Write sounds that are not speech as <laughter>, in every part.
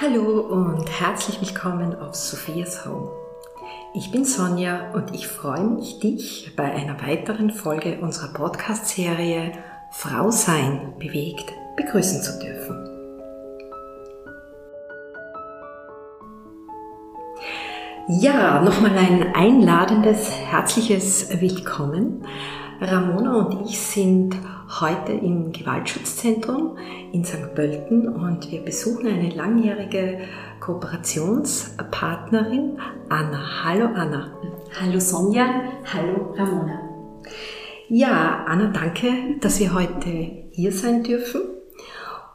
Hallo und herzlich willkommen auf Sophias Home. Ich bin Sonja und ich freue mich, dich bei einer weiteren Folge unserer Podcast-Serie Frau Sein bewegt begrüßen zu dürfen. Ja, nochmal ein einladendes, herzliches Willkommen. Ramona und ich sind heute im Gewaltschutzzentrum in St. Pölten und wir besuchen eine langjährige Kooperationspartnerin, Anna. Hallo Anna. Hallo Sonja, hallo Ramona. Ja, Anna, danke, dass wir heute hier sein dürfen.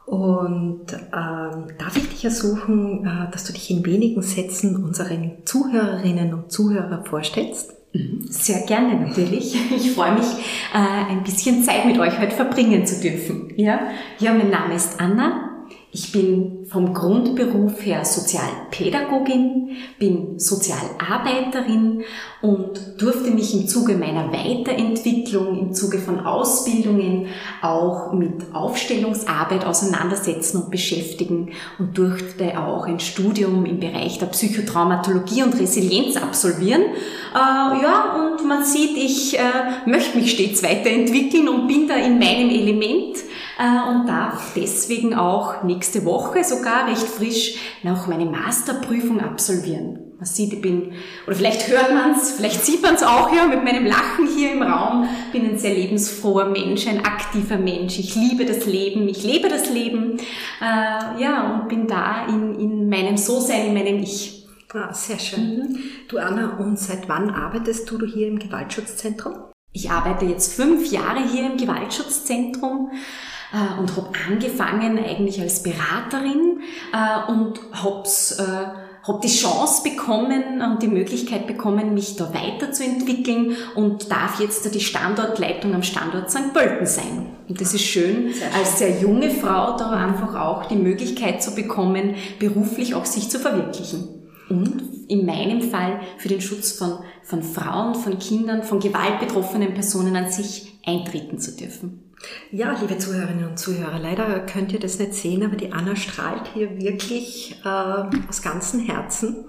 Und ähm, darf ich dich ersuchen, äh, dass du dich in wenigen Sätzen unseren Zuhörerinnen und Zuhörern vorstellst? Sehr gerne natürlich. Ich freue mich, äh, ein bisschen Zeit mit euch heute verbringen zu dürfen. Ja, ja mein Name ist Anna. Ich bin vom Grundberuf her Sozialpädagogin, bin Sozialarbeiterin und durfte mich im Zuge meiner Weiterentwicklung, im Zuge von Ausbildungen auch mit Aufstellungsarbeit auseinandersetzen und beschäftigen und durfte auch ein Studium im Bereich der Psychotraumatologie und Resilienz absolvieren. Äh, ja, und man sieht, ich äh, möchte mich stets weiterentwickeln und bin da in meinem Element und darf deswegen auch nächste Woche sogar recht frisch noch meine Masterprüfung absolvieren. Man sieht, ich bin, oder vielleicht hört man es, vielleicht sieht man es auch ja mit meinem Lachen hier im Raum, bin ein sehr lebensfroher Mensch, ein aktiver Mensch. Ich liebe das Leben, ich lebe das Leben, äh, ja, und bin da in, in meinem So-Sein, in meinem Ich. Ah, sehr schön. Mhm. Du Anna, und seit wann arbeitest du hier im Gewaltschutzzentrum? Ich arbeite jetzt fünf Jahre hier im Gewaltschutzzentrum äh, und habe angefangen eigentlich als Beraterin äh, und hab's äh, habe die Chance bekommen und die Möglichkeit bekommen, mich da weiterzuentwickeln und darf jetzt da die Standortleitung am Standort St. Pölten sein. Und das ist schön, sehr als sehr junge Frau da einfach auch die Möglichkeit zu bekommen, beruflich auch sich zu verwirklichen. Und in meinem Fall für den Schutz von, von Frauen, von Kindern, von gewaltbetroffenen Personen an sich eintreten zu dürfen. Ja, liebe Zuhörerinnen und Zuhörer, leider könnt ihr das nicht sehen, aber die Anna strahlt hier wirklich äh, aus ganzem Herzen.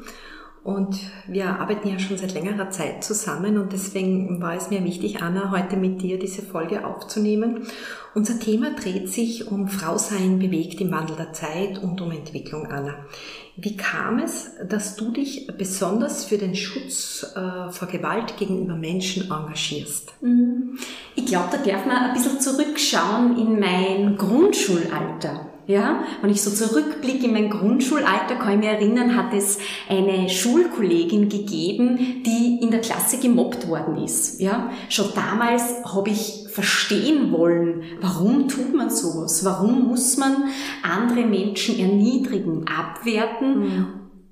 Und wir arbeiten ja schon seit längerer Zeit zusammen und deswegen war es mir wichtig, Anna, heute mit dir diese Folge aufzunehmen. Unser Thema dreht sich um Frau sein bewegt im Wandel der Zeit und um Entwicklung, Anna. Wie kam es, dass du dich besonders für den Schutz äh, vor Gewalt gegenüber Menschen engagierst? Mhm. Ich glaube, da darf man ein bisschen zurückschauen in mein Grundschulalter. Ja, wenn ich so zurückblicke in mein Grundschulalter, kann ich mich erinnern, hat es eine Schulkollegin gegeben, die in der Klasse gemobbt worden ist. Ja, schon damals habe ich verstehen wollen, warum tut man sowas? Warum muss man andere Menschen erniedrigen, abwerten? Mhm.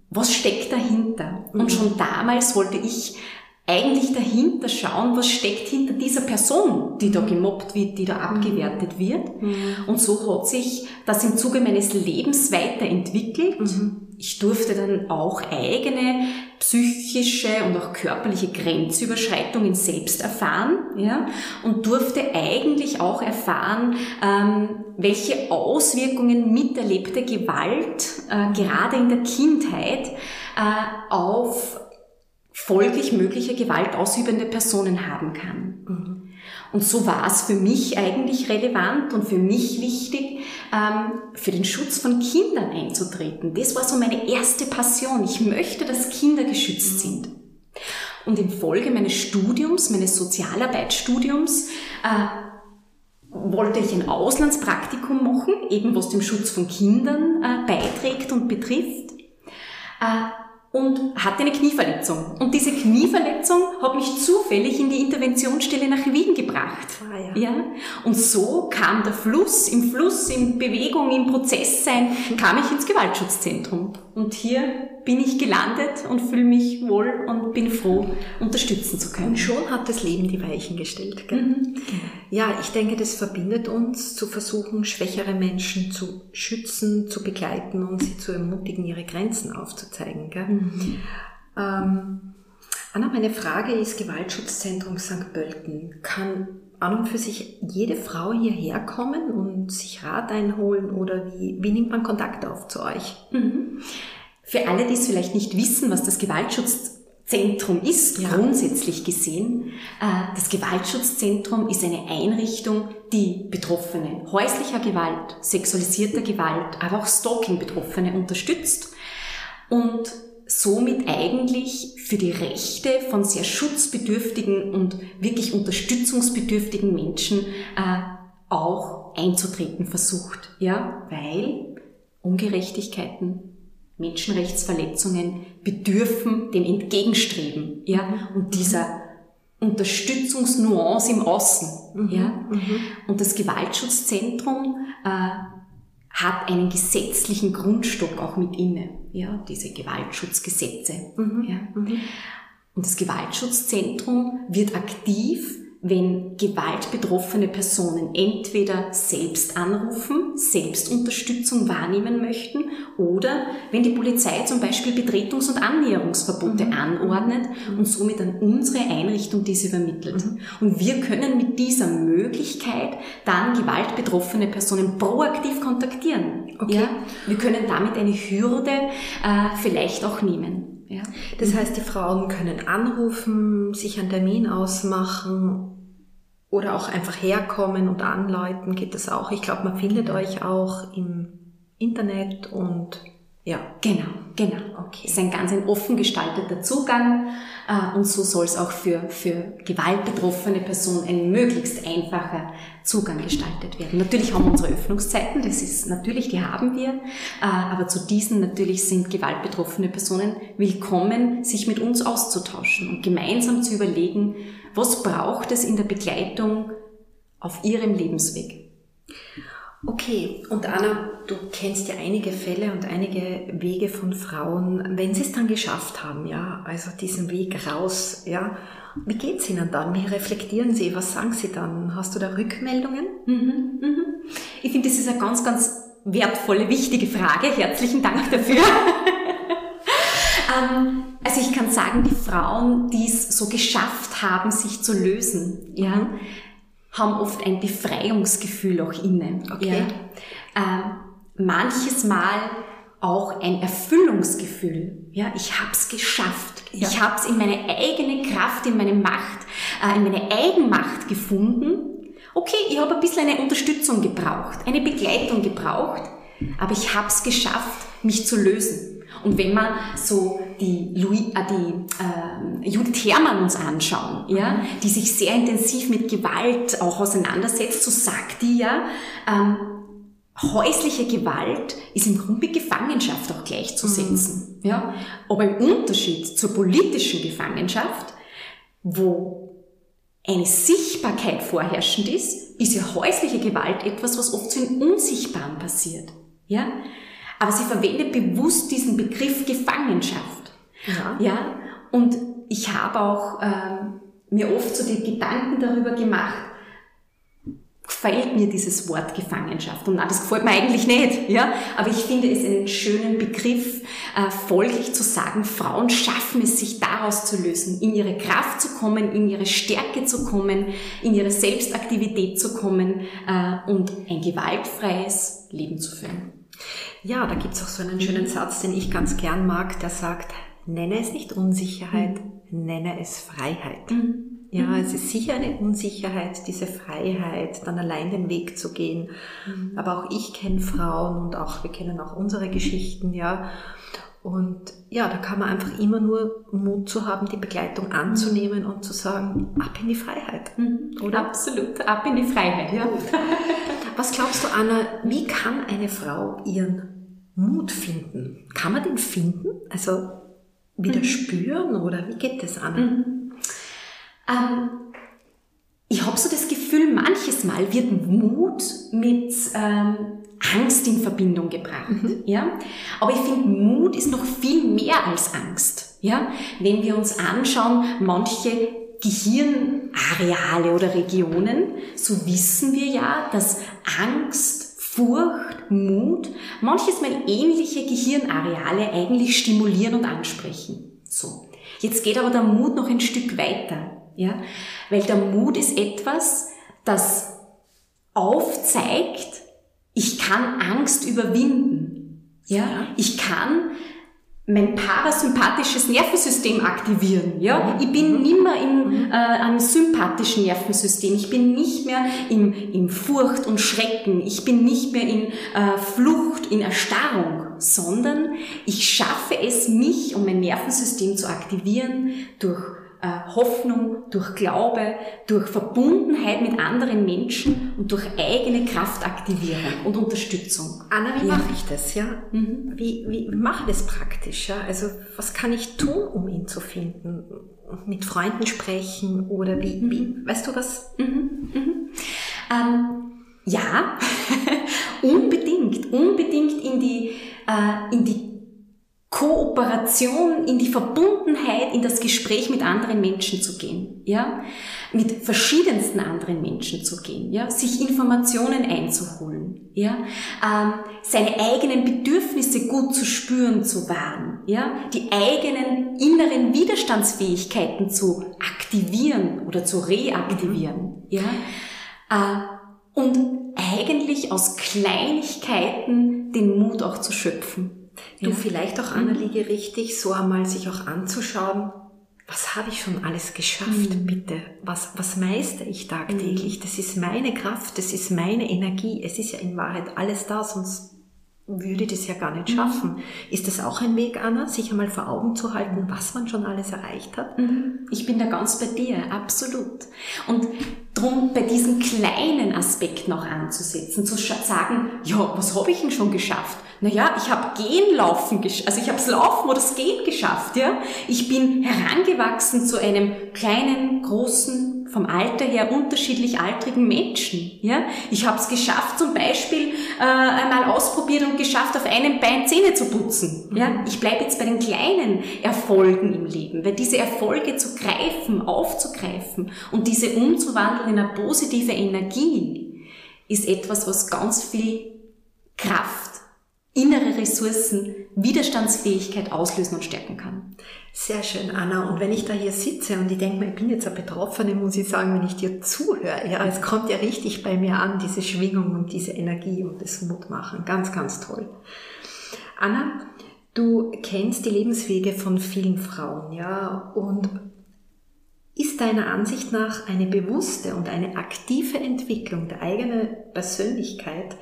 Was steckt dahinter? Mhm. Und schon damals wollte ich eigentlich dahinter schauen, was steckt hinter dieser Person, die da gemobbt wird, die da abgewertet wird. Mhm. Und so hat sich das im Zuge meines Lebens weiterentwickelt. Mhm. Ich durfte dann auch eigene psychische und auch körperliche Grenzüberschreitungen selbst erfahren, ja, und durfte eigentlich auch erfahren, ähm, welche Auswirkungen miterlebte Gewalt äh, gerade in der Kindheit äh, auf folglich mögliche Gewalt ausübende Personen haben kann. Mhm. Und so war es für mich eigentlich relevant und für mich wichtig, ähm, für den Schutz von Kindern einzutreten. Das war so meine erste Passion. Ich möchte, dass Kinder geschützt sind. Und in Folge meines Studiums, meines Sozialarbeitsstudiums, äh, wollte ich ein Auslandspraktikum machen, eben was dem Schutz von Kindern äh, beiträgt und betrifft. Und hatte eine Knieverletzung. Und diese Knieverletzung hat mich zufällig in die Interventionsstelle nach Wien gebracht. Ah, ja. ja. Und so kam der Fluss, im Fluss, in Bewegung, im Prozesssein, kam ich ins Gewaltschutzzentrum. Und hier bin ich gelandet und fühle mich wohl und bin froh, unterstützen zu können. Und schon hat das Leben die Weichen gestellt. Gell? Mhm. Ja, ich denke, das verbindet uns, zu versuchen, schwächere Menschen zu schützen, zu begleiten und sie zu ermutigen, ihre Grenzen aufzuzeigen. Gell? Mhm. Ähm, Anna, meine Frage ist, Gewaltschutzzentrum St. Pölten, kann an und für sich jede Frau hierher kommen und sich Rat einholen oder wie, wie nimmt man Kontakt auf zu euch? Mhm. Für alle, die es vielleicht nicht wissen, was das Gewaltschutzzentrum ist, ja. grundsätzlich gesehen, äh, das Gewaltschutzzentrum ist eine Einrichtung, die Betroffene häuslicher Gewalt, sexualisierter Gewalt, aber auch Stalking-Betroffene unterstützt und somit eigentlich für die Rechte von sehr schutzbedürftigen und wirklich unterstützungsbedürftigen Menschen äh, auch einzutreten versucht. Ja, weil Ungerechtigkeiten, Menschenrechtsverletzungen bedürfen dem Entgegenstreben. Ja, und dieser Unterstützungsnuance im Außen. Mhm. Ja, mhm. und das Gewaltschutzzentrum äh, hat einen gesetzlichen Grundstock auch mit inne, ja, diese Gewaltschutzgesetze. Mhm. Ja. Mhm. Und das Gewaltschutzzentrum wird aktiv wenn gewaltbetroffene Personen entweder selbst anrufen, selbst Unterstützung wahrnehmen möchten oder wenn die Polizei zum Beispiel Betretungs- und Annäherungsverbote mhm. anordnet und somit an unsere Einrichtung diese übermittelt. Mhm. Und wir können mit dieser Möglichkeit dann gewaltbetroffene Personen proaktiv kontaktieren. Okay. Ja? Wir können damit eine Hürde äh, vielleicht auch nehmen. Ja. Das heißt, die Frauen können anrufen, sich einen Termin ausmachen oder auch einfach herkommen und anläuten geht das auch. Ich glaube, man findet euch auch im Internet und ja. Genau, genau. Okay. Es ist ein ganz ein offen gestalteter Zugang äh, und so soll es auch für, für gewaltbetroffene Personen ein möglichst einfacher Zugang gestaltet werden. Natürlich haben wir unsere Öffnungszeiten, das ist natürlich, die haben wir, äh, aber zu diesen natürlich sind gewaltbetroffene Personen willkommen, sich mit uns auszutauschen und gemeinsam zu überlegen, was braucht es in der Begleitung auf ihrem Lebensweg. Okay, und Anna, du kennst ja einige Fälle und einige Wege von Frauen, wenn sie es dann geschafft haben, ja, also diesen Weg raus, ja, wie geht's ihnen dann? Wie reflektieren sie? Was sagen sie dann? Hast du da Rückmeldungen? Mhm, mhm. Ich finde, das ist eine ganz, ganz wertvolle, wichtige Frage. Herzlichen Dank dafür. <laughs> ähm, also ich kann sagen, die Frauen, die es so geschafft haben, sich zu lösen, ja, haben oft ein Befreiungsgefühl auch inne. Okay. Ja. Ähm, manches Mal auch ein Erfüllungsgefühl. Ja, ich habe es geschafft. Ja. Ich habe es in meine eigene Kraft, in meine Macht, äh, in meine Eigenmacht gefunden. Okay, ich habe ein bisschen eine Unterstützung gebraucht, eine Begleitung gebraucht, aber ich habe es geschafft, mich zu lösen. Und wenn man so die, Louis, äh, die äh, Judith Herrmann uns anschauen, ja, mhm. die sich sehr intensiv mit Gewalt auch auseinandersetzt, so sagt die ja, ähm, häusliche Gewalt ist im Grunde Gefangenschaft auch gleichzusetzen. Mhm. Ja? Aber im Unterschied zur politischen Gefangenschaft, wo eine Sichtbarkeit vorherrschend ist, ist ja häusliche Gewalt etwas, was oft so im Unsichtbaren passiert. Ja? Aber sie verwendet bewusst diesen Begriff Gefangenschaft. Ja. ja? Und ich habe auch ähm, mir oft so die Gedanken darüber gemacht, gefällt mir dieses Wort Gefangenschaft. Und nein, das gefällt mir eigentlich nicht, ja. Aber ich finde es einen schönen Begriff, äh, folglich zu sagen, Frauen schaffen es, sich daraus zu lösen, in ihre Kraft zu kommen, in ihre Stärke zu kommen, in ihre Selbstaktivität zu kommen äh, und ein gewaltfreies Leben zu führen. Ja, da gibt's auch so einen schönen Satz, den ich ganz gern mag, der sagt, nenne es nicht Unsicherheit, mhm. nenne es Freiheit. Mhm. Ja, mhm. es ist sicher eine Unsicherheit, diese Freiheit, dann allein den Weg zu gehen. Mhm. Aber auch ich kenne Frauen und auch, wir kennen auch unsere Geschichten, ja. Und ja, da kann man einfach immer nur Mut zu haben, die Begleitung anzunehmen und zu sagen, ab in die Freiheit. Mhm. Oder? Absolut, ab in die Freiheit, ja. Was glaubst du, Anna, wie kann eine Frau ihren Mut finden? Kann man den finden? Also wieder mhm. spüren oder wie geht das an? Mhm. Ähm, ich habe so das Gefühl, manches Mal wird Mut mit ähm, Angst in Verbindung gebracht. Mhm. Ja? Aber ich finde, Mut ist noch viel mehr als Angst. Ja? Wenn wir uns anschauen, manche Gehirnareale oder Regionen, so wissen wir ja, dass Angst, Furcht, Mut manches Mal ähnliche Gehirnareale eigentlich stimulieren und ansprechen. So. Jetzt geht aber der Mut noch ein Stück weiter, ja, weil der Mut ist etwas, das aufzeigt, ich kann Angst überwinden, ja, ich kann mein parasympathisches Nervensystem aktivieren. Ja? Ich bin nicht mehr im äh, einem sympathischen Nervensystem. Ich bin nicht mehr im, im Furcht und Schrecken. Ich bin nicht mehr in äh, Flucht, in Erstarrung, sondern ich schaffe es, mich und mein Nervensystem zu aktivieren durch Hoffnung, durch Glaube, durch Verbundenheit mit anderen Menschen und durch eigene Kraftaktivierung und Unterstützung. Anna, wie ja. mache ich das? Ja? Mhm. Wie, wie, wie mache ich das praktisch? Ja? Also was kann ich tun, um ihn zu finden? Mit Freunden sprechen oder wie? Mhm. wie weißt du was? Mhm. mhm. Ähm, ja, <laughs> unbedingt, unbedingt in die, äh, in die Kooperation, in die Verbundenheit, in das Gespräch mit anderen Menschen zu gehen, ja, mit verschiedensten anderen Menschen zu gehen, ja, sich Informationen einzuholen, ja, ähm, seine eigenen Bedürfnisse gut zu spüren, zu wahren, ja, die eigenen inneren Widerstandsfähigkeiten zu aktivieren oder zu reaktivieren, ja, äh, und eigentlich aus Kleinigkeiten den Mut auch zu schöpfen. Du ja. vielleicht auch, Anneliege, richtig, so einmal sich auch anzuschauen, was habe ich schon alles geschafft, mhm. bitte? Was, was meiste ich tagtäglich? Mhm. Das ist meine Kraft, das ist meine Energie. Es ist ja in Wahrheit alles da, sonst würde das ja gar nicht mhm. schaffen. Mhm. Ist das auch ein Weg, Anna, sich einmal vor Augen zu halten, was man schon alles erreicht hat? Mhm. Ich bin da ganz bei dir, absolut. Und drum bei diesem kleinen Aspekt noch anzusetzen, zu sagen, ja, was habe ich denn schon geschafft? Naja, ich habe Gehen, Laufen, also ich habe das Laufen oder das Gehen geschafft, ja. Ich bin herangewachsen zu einem kleinen, großen, vom Alter her unterschiedlich altrigen Menschen. Ja? Ich habe es geschafft, zum Beispiel äh, einmal ausprobiert und geschafft, auf einem Bein Zähne zu putzen. Ja? Mhm. Ich bleibe jetzt bei den kleinen Erfolgen im Leben, weil diese Erfolge zu greifen, aufzugreifen und diese umzuwandeln in eine positive Energie, ist etwas, was ganz viel Kraft innere Ressourcen, Widerstandsfähigkeit auslösen und stärken kann. Sehr schön, Anna. Und wenn ich da hier sitze und ich denke mir, ich bin jetzt eine Betroffene, muss ich sagen, wenn ich dir zuhöre, ja, es kommt ja richtig bei mir an, diese Schwingung und diese Energie und das Mutmachen. Ganz, ganz toll. Anna, du kennst die Lebenswege von vielen Frauen, ja, und ist deiner Ansicht nach eine bewusste und eine aktive Entwicklung der eigenen Persönlichkeit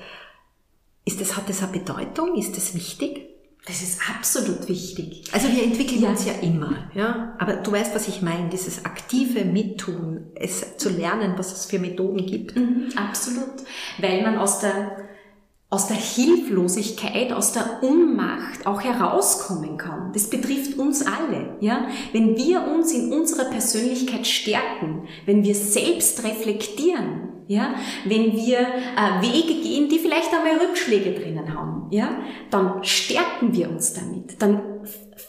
ist das, hat das eine Bedeutung? Ist das wichtig? Das ist absolut wichtig. Also wir entwickeln ja. uns ja immer, ja. Aber du weißt, was ich meine, dieses aktive Mittun, es zu lernen, was es für Methoden gibt. Mhm, absolut. Weil man aus der, aus der Hilflosigkeit, aus der Unmacht auch herauskommen kann. Das betrifft uns alle, ja. Wenn wir uns in unserer Persönlichkeit stärken, wenn wir selbst reflektieren, ja, wenn wir äh, Wege gehen, die vielleicht einmal Rückschläge drinnen haben, ja, dann stärken wir uns damit. Dann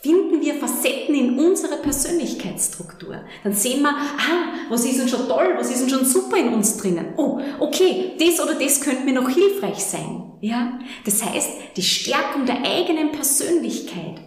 finden wir Facetten in unserer Persönlichkeitsstruktur. Dann sehen wir, ah, was ist denn schon toll, was ist denn schon super in uns drinnen? Oh, okay, das oder das könnte mir noch hilfreich sein. Ja, das heißt, die Stärkung der eigenen Persönlichkeit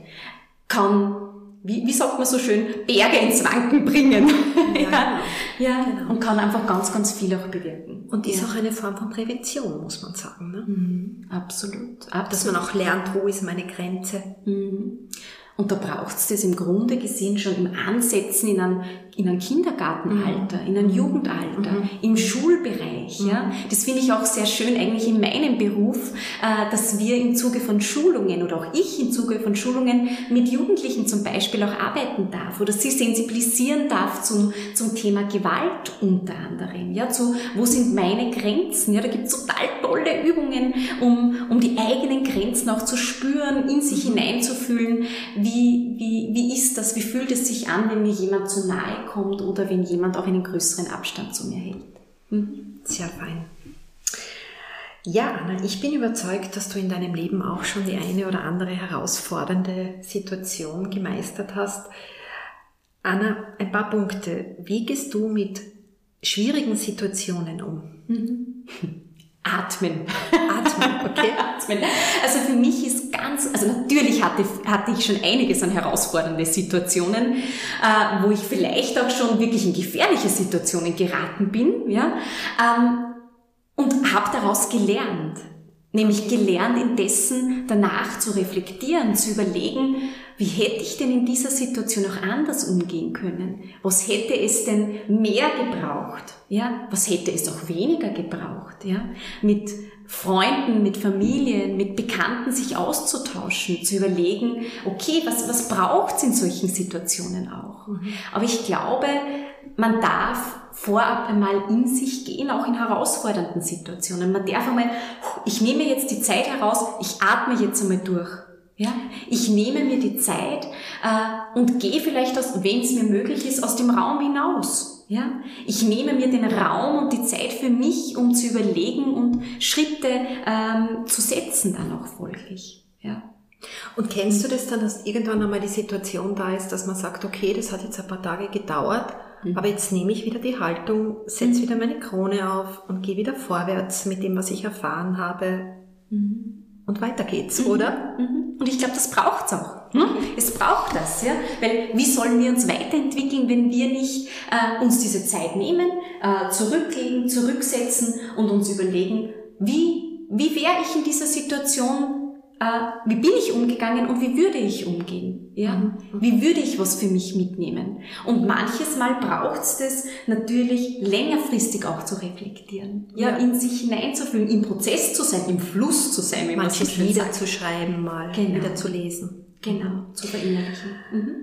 kann wie, wie sagt man so schön, Berge ins Wanken bringen. <laughs> Ja, ja, genau. und kann einfach ganz, ganz viel auch bewirken. Und ist ja. auch eine Form von Prävention, muss man sagen. Ne? Mhm. Absolut, absolut. Dass man auch lernt, wo ist meine Grenze. Mhm. Und da braucht es das im Grunde gesehen schon im Ansetzen in einem, in einem Kindergartenalter, mhm. in einem Jugendalter, mhm. im Schulbereich. Mhm. Ja? Das finde ich auch sehr schön eigentlich in meinem Beruf, äh, dass wir im Zuge von Schulungen oder auch ich im Zuge von Schulungen mit Jugendlichen zum Beispiel auch arbeiten darf oder sie sensibilisieren darf zum, zum Thema Gewalt unter anderem. Ja? Zu, wo sind meine Grenzen? Ja? Da gibt es total tolle Übungen, um, um die eigenen Grenzen auch zu spüren, in sich mhm. hineinzufühlen wie, wie, wie ist das, wie fühlt es sich an, wenn mir jemand zu nahe kommt oder wenn jemand auch einen größeren Abstand zu mir hält. Mhm. Sehr fein. Ja, Anna, ich bin überzeugt, dass du in deinem Leben auch schon die eine oder andere herausfordernde Situation gemeistert hast. Anna, ein paar Punkte. Wie gehst du mit schwierigen Situationen um? Mhm. <laughs> Atmen. Atmen, <laughs> okay. Atmen. Also für mich ist ganz, also natürlich hatte, hatte ich schon einiges an herausfordernde Situationen, äh, wo ich vielleicht auch schon wirklich in gefährliche Situationen geraten bin, ja, ähm, und habe daraus gelernt. Nämlich gelernt, indessen danach zu reflektieren, zu überlegen, wie hätte ich denn in dieser Situation auch anders umgehen können? Was hätte es denn mehr gebraucht? Ja, was hätte es auch weniger gebraucht? Ja, mit Freunden, mit Familien, mit Bekannten sich auszutauschen, zu überlegen, okay, was, was braucht es in solchen Situationen auch? Mhm. Aber ich glaube, man darf vorab einmal in sich gehen, auch in herausfordernden Situationen. Man darf einmal, ich nehme jetzt die Zeit heraus, ich atme jetzt einmal durch. Ja, ich nehme mir die Zeit äh, und gehe vielleicht, wenn es mir möglich ist, aus dem Raum hinaus. Ja, ich nehme mir den Raum und die Zeit für mich, um zu überlegen und Schritte ähm, zu setzen, dann auch folglich. Ja. Und kennst du das dann, dass irgendwann einmal die Situation da ist, dass man sagt, okay, das hat jetzt ein paar Tage gedauert, mhm. aber jetzt nehme ich wieder die Haltung, setze mhm. wieder meine Krone auf und gehe wieder vorwärts mit dem, was ich erfahren habe. Mhm. Und weiter geht's, mhm. oder? Mhm. Und ich glaube, das braucht's auch. Hm? Es braucht das, ja, weil wie sollen wir uns weiterentwickeln, wenn wir nicht äh, uns diese Zeit nehmen, äh, zurücklegen, zurücksetzen und uns überlegen, wie wie wäre ich in dieser Situation äh, wie bin ich umgegangen und wie würde ich umgehen? Ja? Mhm. Wie würde ich was für mich mitnehmen? Und manches Mal braucht es das natürlich längerfristig auch zu reflektieren, ja, ja in sich hineinzufühlen, im Prozess zu sein, im Fluss zu sein, wie manches man wieder zu schreiben, mal genau. wieder zu lesen. Genau, zu verinnerlichen. Mhm.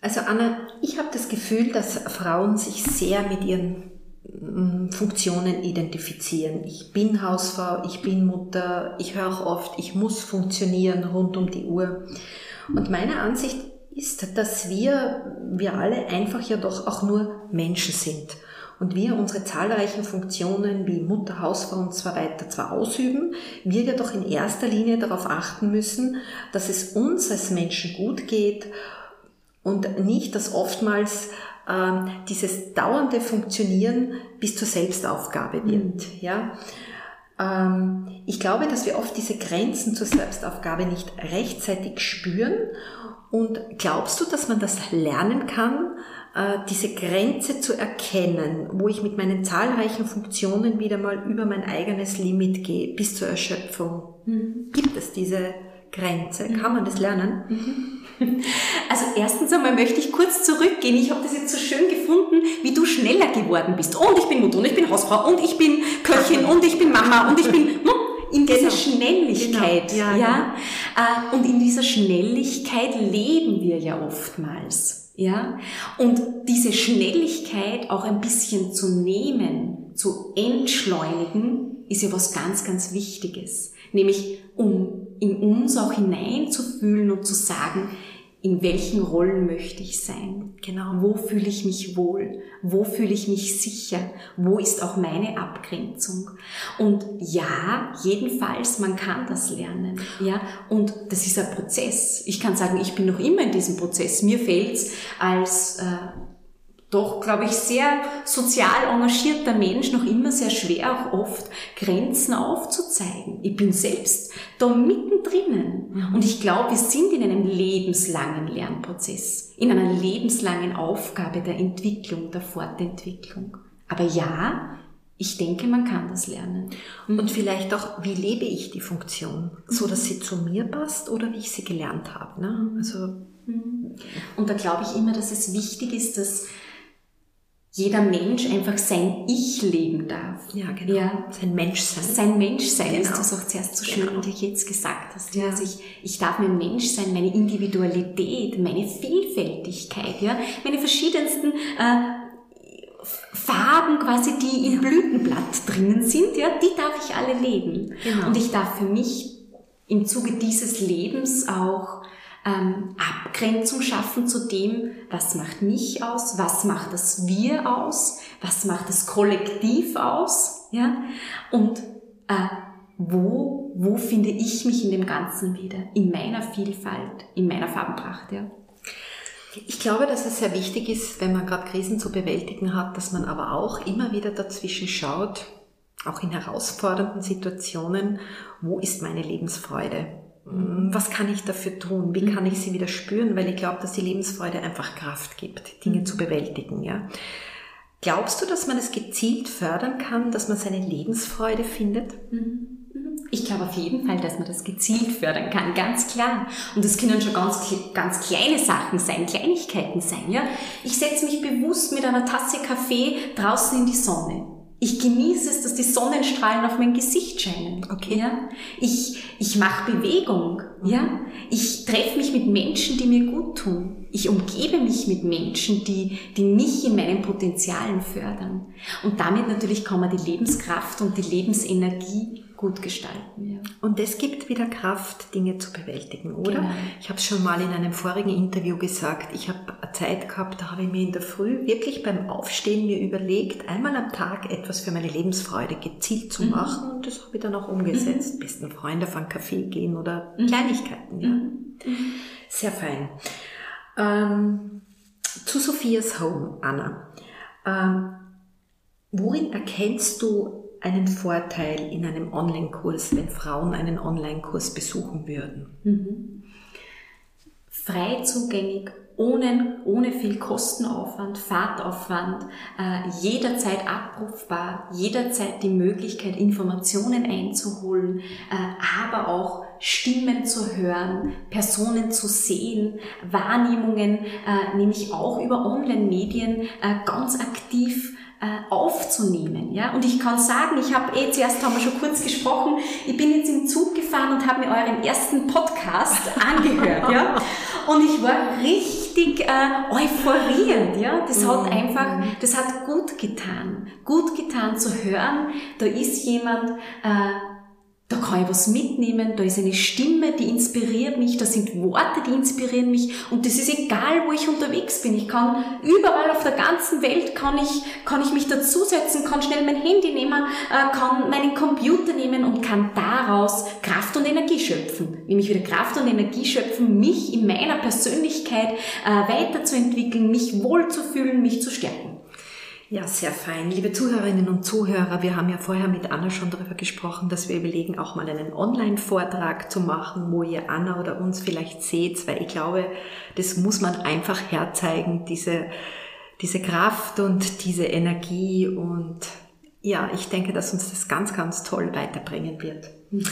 Also Anna, ich habe das Gefühl, dass Frauen sich sehr mit ihren Funktionen identifizieren. Ich bin Hausfrau, ich bin Mutter, ich höre auch oft, ich muss funktionieren rund um die Uhr. Und meine Ansicht ist, dass wir, wir alle einfach ja doch auch nur Menschen sind. Und wir unsere zahlreichen Funktionen wie Mutter, Hausfrau und so weiter zwar ausüben, wir ja doch in erster Linie darauf achten müssen, dass es uns als Menschen gut geht und nicht, dass oftmals ähm, dieses dauernde Funktionieren bis zur Selbstaufgabe wird. Mhm. Ja? Ähm, ich glaube, dass wir oft diese Grenzen zur Selbstaufgabe nicht rechtzeitig spüren. Und glaubst du, dass man das lernen kann, äh, diese Grenze zu erkennen, wo ich mit meinen zahlreichen Funktionen wieder mal über mein eigenes Limit gehe, bis zur Erschöpfung? Mhm. Gibt es diese Grenze? Kann man das lernen? Mhm. <laughs> Also erstens einmal möchte ich kurz zurückgehen. Ich habe das jetzt so schön gefunden, wie du schneller geworden bist. Und ich bin Mutter und ich bin Hausfrau und ich bin Köchin und ich bin Mama und ich bin <laughs> hm, in dieser genau. Schnelligkeit. Genau. Ja, ja? Genau. Äh, und in dieser Schnelligkeit leben wir ja oftmals. Ja, und diese Schnelligkeit auch ein bisschen zu nehmen, zu entschleunigen, ist ja was ganz, ganz Wichtiges. Nämlich um in uns auch hineinzufühlen und zu sagen, in welchen Rollen möchte ich sein? Genau, wo fühle ich mich wohl? Wo fühle ich mich sicher? Wo ist auch meine Abgrenzung? Und ja, jedenfalls, man kann das lernen. Ja, und das ist ein Prozess. Ich kann sagen, ich bin noch immer in diesem Prozess. Mir fällt es als äh, doch, glaube ich, sehr sozial engagierter Mensch noch immer sehr schwer, auch oft Grenzen aufzuzeigen. Ich bin selbst da mittendrin. Mhm. Und ich glaube, wir sind in einem lebenslangen Lernprozess, in einer lebenslangen Aufgabe der Entwicklung, der Fortentwicklung. Aber ja, ich denke, man kann das lernen. Mhm. Und vielleicht auch, wie lebe ich die Funktion? So, dass sie zu mir passt oder wie ich sie gelernt habe. Ne? Also, mhm. und da glaube ich immer, dass es wichtig ist, dass jeder Mensch einfach sein Ich leben darf. Ja, genau. Ja. Sein Menschsein. Sein Menschsein, genau. ist das auch zuerst so schön genau. und jetzt gesagt hast. Ja. Also ich, ich darf mein Mensch sein, meine Individualität, meine Vielfältigkeit, ja, meine verschiedensten äh, Farben quasi, die im Blütenblatt drinnen sind, ja, die darf ich alle leben. Genau. Und ich darf für mich im Zuge dieses Lebens auch ähm, Abgrenzung schaffen zu dem, was macht mich aus, was macht das Wir aus, was macht das Kollektiv aus, ja, und äh, wo, wo finde ich mich in dem Ganzen wieder, in meiner Vielfalt, in meiner Farbenpracht, ja. Ich glaube, dass es sehr wichtig ist, wenn man gerade Krisen zu bewältigen hat, dass man aber auch immer wieder dazwischen schaut, auch in herausfordernden Situationen, wo ist meine Lebensfreude? Mm, was kann ich dafür tun? Wie kann ich sie wieder spüren? Weil ich glaube, dass die Lebensfreude einfach Kraft gibt, Dinge zu bewältigen. Ja? Glaubst du, dass man es gezielt fördern kann, dass man seine Lebensfreude findet? Ich glaube auf jeden Fall, dass man das gezielt fördern kann, ganz klar. Und das können schon ganz, ganz kleine Sachen sein, Kleinigkeiten sein. Ja? Ich setze mich bewusst mit einer Tasse Kaffee draußen in die Sonne. Ich genieße es, dass die Sonnenstrahlen auf mein Gesicht scheinen. Okay. Ja? Ich, ich mache Bewegung. Ja? Ich treffe mich mit Menschen, die mir gut tun. Ich umgebe mich mit Menschen, die, die mich in meinen Potenzialen fördern. Und damit natürlich kann man die Lebenskraft und die Lebensenergie gut gestalten. Ja. Und das gibt wieder Kraft, Dinge zu bewältigen, oder? Genau. Ich habe es schon mal in einem vorigen Interview gesagt. Ich habe Zeit gehabt, da habe ich mir in der Früh wirklich beim Aufstehen mir überlegt, einmal am Tag etwas für meine Lebensfreude gezielt zu mhm. machen. Und das habe ich dann auch umgesetzt. Mhm. Besten Freunde einen Kaffee gehen oder mhm. Kleinigkeiten. Ja. Mhm. Sehr fein. Ähm, zu Sophias Home, Anna. Ähm, worin erkennst du einen Vorteil in einem Online-Kurs, wenn Frauen einen Online-Kurs besuchen würden? Mhm. Frei zugänglich, ohne, ohne viel Kostenaufwand, Fahrtaufwand, äh, jederzeit abrufbar, jederzeit die Möglichkeit, Informationen einzuholen, äh, aber auch Stimmen zu hören, Personen zu sehen, Wahrnehmungen, äh, nämlich auch über Online-Medien äh, ganz aktiv äh, aufzunehmen. Ja? Und ich kann sagen, ich habe eh zuerst haben wir schon kurz gesprochen, ich bin jetzt im Zug gefahren und habe mir euren ersten Podcast <laughs> angehört. ja? Und ich war richtig äh, euphorierend. Ja? Das hat mhm. einfach, das hat gut getan. Gut getan zu hören, da ist jemand, äh, da kann ich was mitnehmen, da ist eine Stimme, die inspiriert mich, da sind Worte, die inspirieren mich und das ist egal, wo ich unterwegs bin. Ich kann überall auf der ganzen Welt kann ich, kann ich mich dazusetzen, kann schnell mein Handy nehmen, äh, kann meinen Computer nehmen und kann daraus Kraft und Energie schöpfen. Nämlich wieder Kraft und Energie schöpfen, mich in meiner Persönlichkeit äh, weiterzuentwickeln, mich wohlzufühlen, mich zu stärken. Ja, sehr fein. Liebe Zuhörerinnen und Zuhörer, wir haben ja vorher mit Anna schon darüber gesprochen, dass wir überlegen, auch mal einen Online-Vortrag zu machen, wo ihr Anna oder uns vielleicht seht, weil ich glaube, das muss man einfach herzeigen, diese, diese Kraft und diese Energie und ja, ich denke, dass uns das ganz, ganz toll weiterbringen wird. Mhm.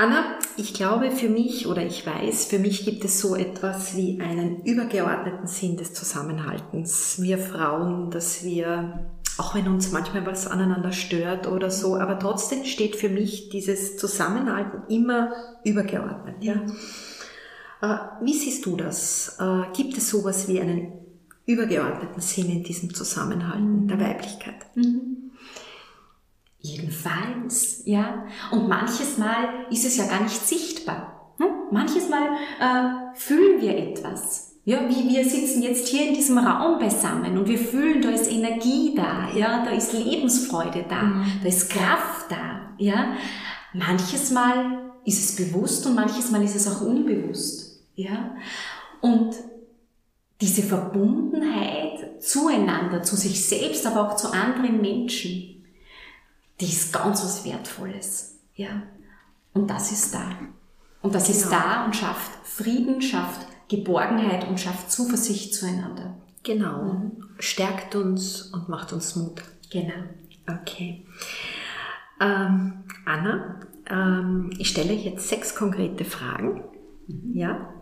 Anna, ich glaube für mich oder ich weiß, für mich gibt es so etwas wie einen übergeordneten Sinn des Zusammenhaltens. Wir Frauen, dass wir, auch wenn uns manchmal was aneinander stört oder so, aber trotzdem steht für mich dieses Zusammenhalten immer übergeordnet. Ja? Äh, wie siehst du das? Äh, gibt es sowas wie einen übergeordneten Sinn in diesem Zusammenhalten mhm. der Weiblichkeit? Mhm. Jedenfalls, ja. Und manches Mal ist es ja gar nicht sichtbar. Hm? Manches Mal äh, fühlen wir etwas. Ja, wie wir sitzen jetzt hier in diesem Raum beisammen und wir fühlen, da ist Energie da, ja, da ist Lebensfreude da, mhm. da ist Kraft da, ja. Manches Mal ist es bewusst und manches Mal ist es auch unbewusst, ja. Und diese Verbundenheit zueinander, zu sich selbst, aber auch zu anderen Menschen, die ist ganz was Wertvolles. Ja. Und das ist da. Und das genau. ist da und schafft Frieden, schafft Geborgenheit und schafft Zuversicht zueinander. Genau. Mhm. Stärkt uns und macht uns Mut. Genau. Okay. Ähm, Anna, ähm, ich stelle jetzt sechs konkrete Fragen. Mhm. Ja.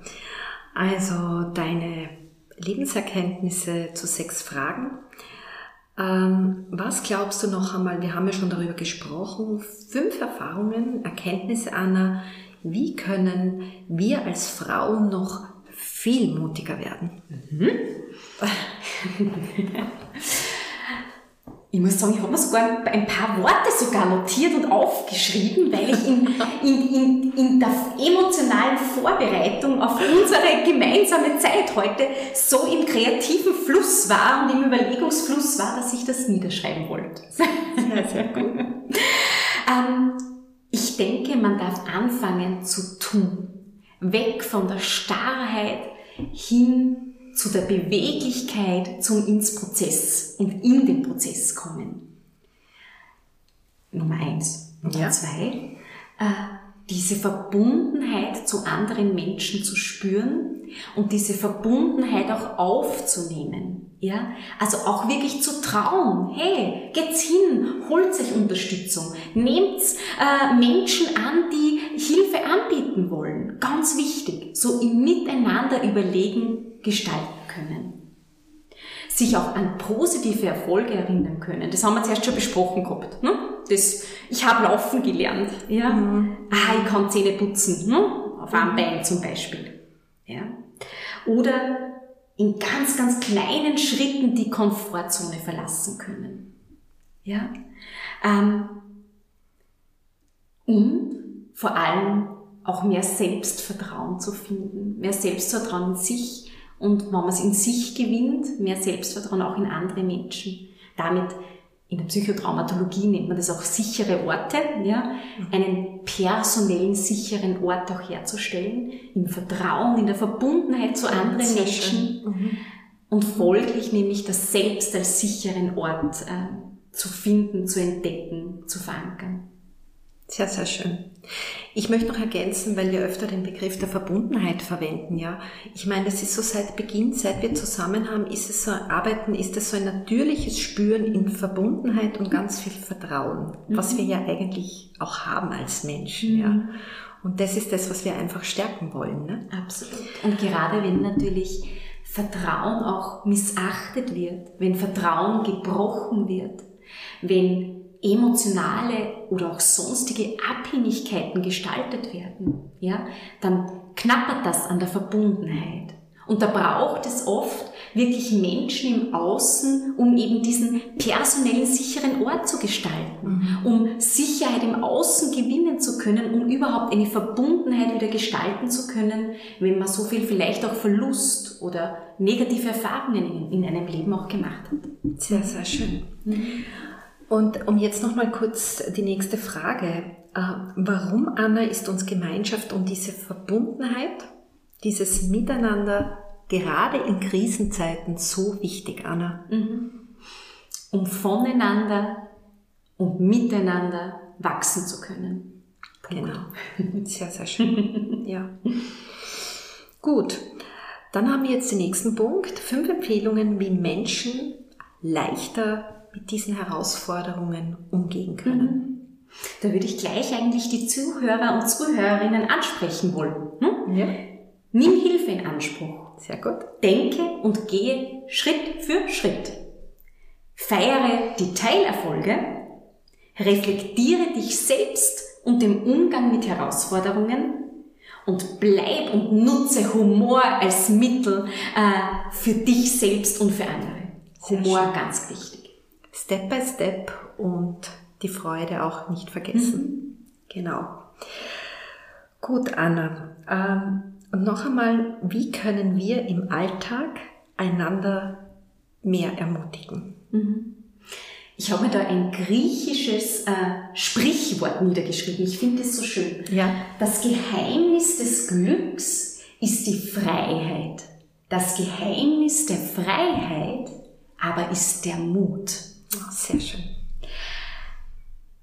Also deine Lebenserkenntnisse zu sechs Fragen. Ähm, was glaubst du noch einmal, wir haben ja schon darüber gesprochen, fünf Erfahrungen, Erkenntnisse, Anna, wie können wir als Frauen noch viel mutiger werden? Mhm. <laughs> ich muss sagen, ich habe mir sogar ein paar Worte sogar notiert und aufgeschrieben, weil ich in, <laughs> in, in, in der emotionalen Vorbereitung auf unsere gemeinsame Zeit heute so im kreativen Fluss war und im Überlegungsfluss war, dass ich das niederschreiben wollte. <laughs> Sehr, sehr gut. ähm, ich denke, man darf anfangen zu tun. Weg von der Starrheit hin zu der Beweglichkeit, zum ins Prozess und in den Prozess kommen. Nummer eins. Nummer Ja. zwei, äh, diese Verbundenheit zu anderen Menschen zu spüren und diese Verbundenheit auch aufzunehmen. Ja, also auch wirklich zu trauen. Hey, geht's hin, holt euch Unterstützung, nehmt äh, Menschen an, die Hilfe anbieten wollen. Ganz wichtig, so im Miteinander überlegen gestalten können sich auch an positive Erfolge erinnern können. Das haben wir zuerst schon besprochen gehabt. Ne? Das, ich habe laufen gelernt. Ja? Ah, ich kann Zähne putzen. Ne? Auf einem Bein zum Beispiel. Ja? Oder in ganz, ganz kleinen Schritten die Komfortzone verlassen können. Ja? Ähm, und vor allem auch mehr Selbstvertrauen zu finden, mehr Selbstvertrauen in sich und wenn man es in sich gewinnt, mehr Selbstvertrauen auch in andere Menschen. Damit in der Psychotraumatologie nennt man das auch sichere Orte, ja, einen personellen sicheren Ort auch herzustellen, im Vertrauen, in der Verbundenheit zu anderen Menschen. Mhm. und folglich nämlich das Selbst als sicheren Ort äh, zu finden, zu entdecken, zu verankern. Sehr, sehr schön. Ich möchte noch ergänzen, weil wir öfter den Begriff der Verbundenheit verwenden, ja. Ich meine, das ist so seit Beginn, seit wir zusammen haben, ist es so, arbeiten, ist es so ein natürliches Spüren in Verbundenheit und ganz viel Vertrauen, was wir ja eigentlich auch haben als Menschen, ja. Und das ist das, was wir einfach stärken wollen, ne? Absolut. Und gerade wenn natürlich Vertrauen auch missachtet wird, wenn Vertrauen gebrochen wird, wenn emotionale oder auch sonstige Abhängigkeiten gestaltet werden, ja, dann knappert das an der Verbundenheit. Und da braucht es oft wirklich Menschen im Außen, um eben diesen personellen sicheren Ort zu gestalten, um Sicherheit im Außen gewinnen zu können, um überhaupt eine Verbundenheit wieder gestalten zu können, wenn man so viel vielleicht auch Verlust oder negative Erfahrungen in, in einem Leben auch gemacht hat. Sehr, sehr schön. Und um jetzt nochmal kurz die nächste Frage. Äh, Warum, Anna, ist uns Gemeinschaft und diese Verbundenheit, dieses Miteinander gerade in Krisenzeiten so wichtig, Anna? Um voneinander und miteinander wachsen zu können. Genau. <laughs> Sehr, sehr schön. Ja. Gut. Dann haben wir jetzt den nächsten Punkt. Fünf Empfehlungen, wie Menschen leichter mit diesen Herausforderungen umgehen können. Da würde ich gleich eigentlich die Zuhörer und Zuhörerinnen ansprechen wollen. Hm? Ja. Nimm Hilfe in Anspruch. Sehr gut. Denke und gehe Schritt für Schritt. Feiere die Teilerfolge. Reflektiere dich selbst und den Umgang mit Herausforderungen. Und bleib und nutze Humor als Mittel äh, für dich selbst und für andere. Humor ganz wichtig. Step by Step und die Freude auch nicht vergessen. Genau. Gut, Anna. Ähm, und noch einmal, wie können wir im Alltag einander mehr ermutigen? Ich habe mir da ein griechisches äh, Sprichwort niedergeschrieben. Ich finde es so schön. Ja. Das Geheimnis des Glücks ist die Freiheit. Das Geheimnis der Freiheit aber ist der Mut. Sehr schön.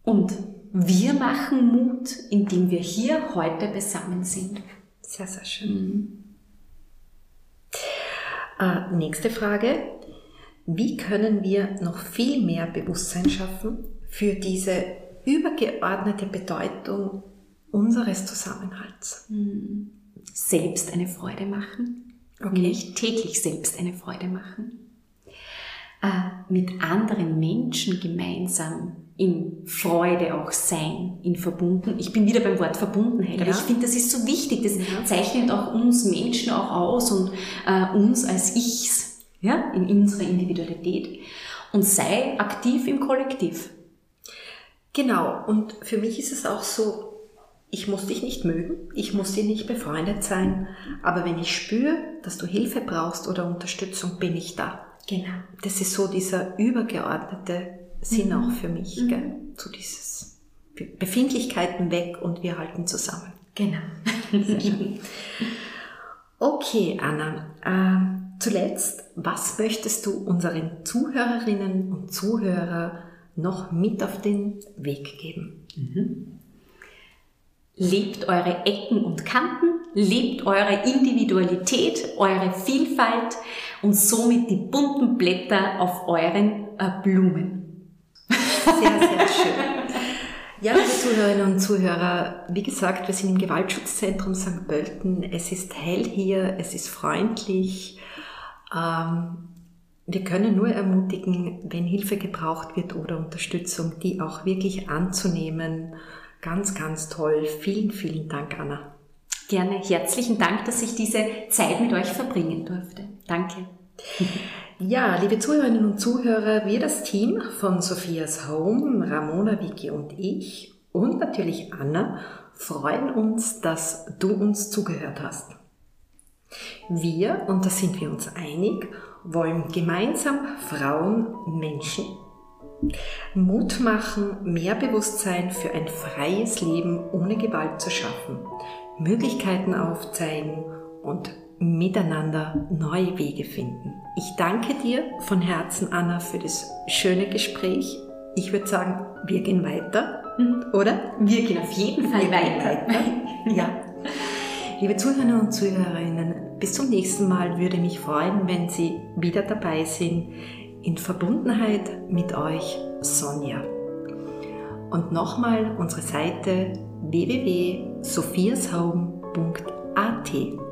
Und wir machen Mut, indem wir hier heute beisammen sind. Sehr, sehr schön. Äh, nächste Frage. Wie können wir noch viel mehr Bewusstsein schaffen für diese übergeordnete Bedeutung unseres Zusammenhalts? Selbst eine Freude machen. Okay. Nicht täglich selbst eine Freude machen. Äh, mit anderen Menschen gemeinsam in Freude auch sein, in verbunden. Ich bin wieder beim Wort Verbundenheit, aber Ja. ich finde, das ist so wichtig. Das Ja. zeichnet auch uns Menschen auch aus und äh, uns als Ichs, ja, in unserer Individualität. Und sei aktiv im Kollektiv. Genau, und für mich ist es auch so, ich muss dich nicht mögen, ich muss dir nicht befreundet sein, aber wenn ich spüre, dass du Hilfe brauchst oder Unterstützung, bin ich da. Genau. Das ist so dieser übergeordnete Sinn auch für mich, gell? so dieses Be- Befindlichkeiten weg und wir halten zusammen. Genau. Okay, Anna, ähm, zuletzt, was möchtest du unseren Zuhörerinnen und Zuhörer noch mit auf den Weg geben. Mhm. Lebt eure Ecken und Kanten, lebt eure Individualität, eure Vielfalt und somit die bunten Blätter auf euren äh, Blumen. Sehr, sehr schön. Ja, liebe Zuhörerinnen und Zuhörer, wie gesagt, wir sind im Gewaltschutzzentrum St. Pölten. Es ist hell hier, es ist freundlich. Ähm, wir können nur ermutigen, wenn Hilfe gebraucht wird oder Unterstützung, die auch wirklich anzunehmen. Ganz, ganz toll. Vielen, vielen Dank, Anna. Gerne. Herzlichen Dank, dass ich diese Zeit mit euch verbringen durfte. Danke. Ja, liebe Zuhörerinnen und Zuhörer, wir das Team von Sophias Home, Ramona, Vicky und ich und natürlich Anna freuen uns, dass du uns zugehört hast. Wir, und da sind wir uns einig, wollen gemeinsam Frauen, Menschen Mut machen, mehr Bewusstsein für ein freies Leben ohne Gewalt zu schaffen, Möglichkeiten aufzeigen und miteinander neue Wege finden. Ich danke dir von Herzen, Anna, für das schöne Gespräch. Ich würde sagen, wir gehen weiter, mhm. oder? Wir gehen auf jeden Fall weiter. weiter. ja. Liebe Zuhörer und Zuhörerinnen, bis zum nächsten Mal würde mich freuen, wenn Sie wieder dabei sind. In Verbundenheit mit euch, Sonja. Und nochmal unsere Seite www.sophiashome.at.